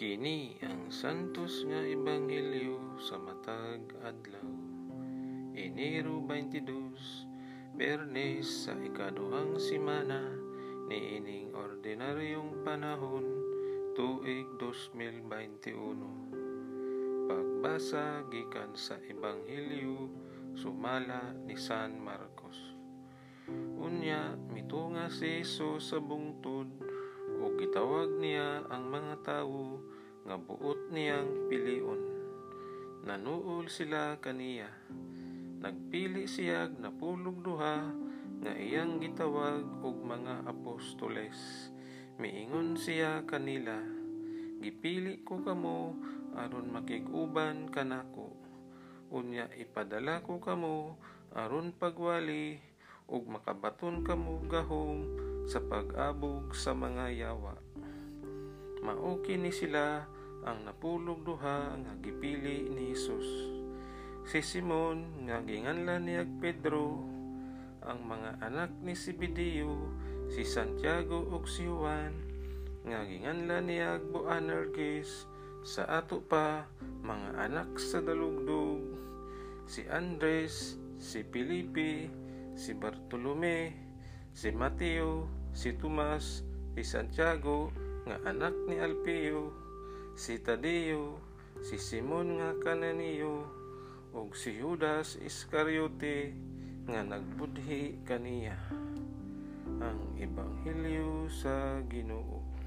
Kini ang santos nga ebanghelyo sa matag adlaw. Enero 22, Bernes sa ikaduhang simana ni ining ordinaryong panahon tuig 2021. Pagbasa gikan sa ebanghelyo sumala ni San Marcos. Unya mitunga si Jesus sa bungtod o gitawag niya ang mga tawo nga buot niyang pilion. Nanuol sila kaniya. Nagpili siyag napulog duha nga iyang gitawag og mga apostoles. Miingon siya kanila, Gipili ko kamo aron makiguban kanako. Unya ipadala ko kamo aron pagwali ug makabaton kamo gahom sa pag-abog sa mga yawa. Mao kini sila ang napulog duha nga gipili ni Hesus. Si Simon nga ginganlan niya Pedro, ang mga anak ni Zebedeo, si Santiago ug si Juan, nga ginganlan niya Boanerges, sa ato pa mga anak sa dalugdog, si Andres, si Felipe, si Bartolome, si Mateo, si Tomas, si Santiago, nga anak ni Alpeo, si Tadeo, si Simon nga kananiyo, ug si Judas Iscariote nga nagbudhi kaniya. Ang Ebanghelyo sa Ginoo.